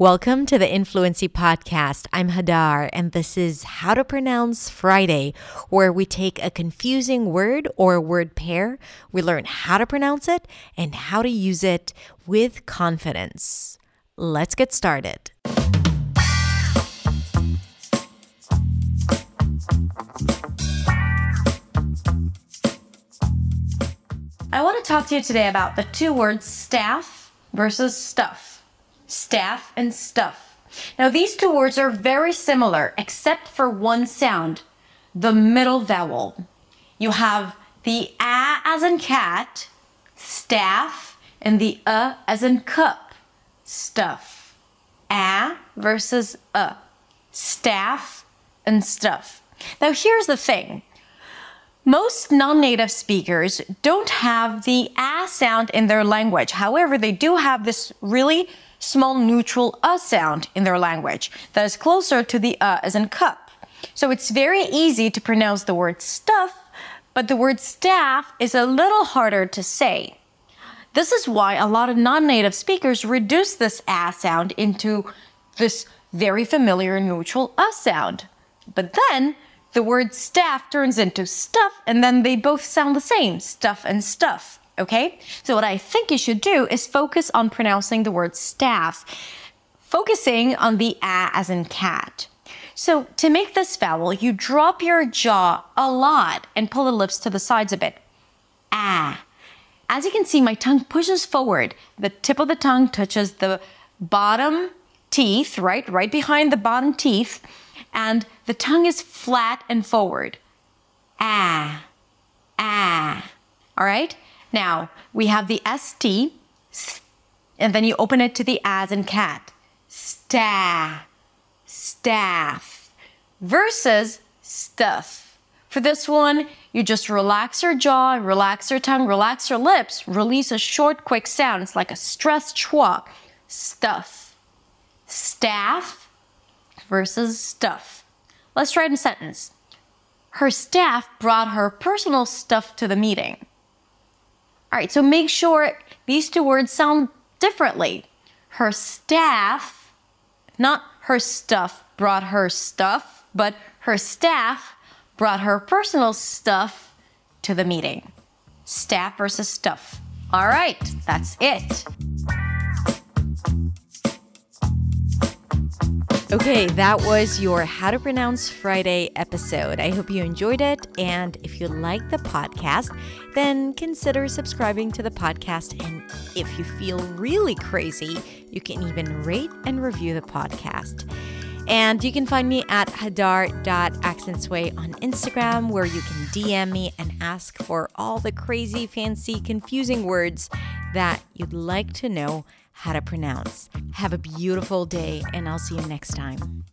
Welcome to the Influency Podcast. I'm Hadar, and this is How to Pronounce Friday, where we take a confusing word or word pair, we learn how to pronounce it and how to use it with confidence. Let's get started. I want to talk to you today about the two words staff versus stuff staff, and stuff. Now, these two words are very similar except for one sound the middle vowel. You have the a as in cat, staff, and the a as in cup, stuff. A versus a, staff and stuff. Now, here's the thing. Most non native speakers don't have the a sound in their language. However, they do have this really small neutral uh sound in their language that is closer to the uh as in cup. So it's very easy to pronounce the word stuff, but the word staff is a little harder to say. This is why a lot of non native speakers reduce this a sound into this very familiar neutral uh sound. But then the word staff turns into stuff, and then they both sound the same stuff and stuff okay? So what I think you should do is focus on pronouncing the word staff, focusing on the a as in cat. So to make this vowel, you drop your jaw a lot and pull the lips to the sides a bit. Ah. As you can see, my tongue pushes forward. The tip of the tongue touches the bottom teeth, right? Right behind the bottom teeth. And the tongue is flat and forward. Ah. Ah. All right? Now, we have the ST, and then you open it to the as in cat. Staff, staff, versus stuff. For this one, you just relax your jaw, relax your tongue, relax your lips, release a short, quick sound. It's like a stressed schwa. Stuff. Staff versus stuff. Let's in a sentence. Her staff brought her personal stuff to the meeting. All right, so make sure these two words sound differently. Her staff, not her stuff brought her stuff, but her staff brought her personal stuff to the meeting. Staff versus stuff. All right, that's it. Okay, that was your How to Pronounce Friday episode. I hope you enjoyed it. And if you like the podcast, then consider subscribing to the podcast. And if you feel really crazy, you can even rate and review the podcast. And you can find me at hadar.accentsway on Instagram, where you can DM me and ask for all the crazy, fancy, confusing words that you'd like to know how to pronounce. Have a beautiful day, and I'll see you next time.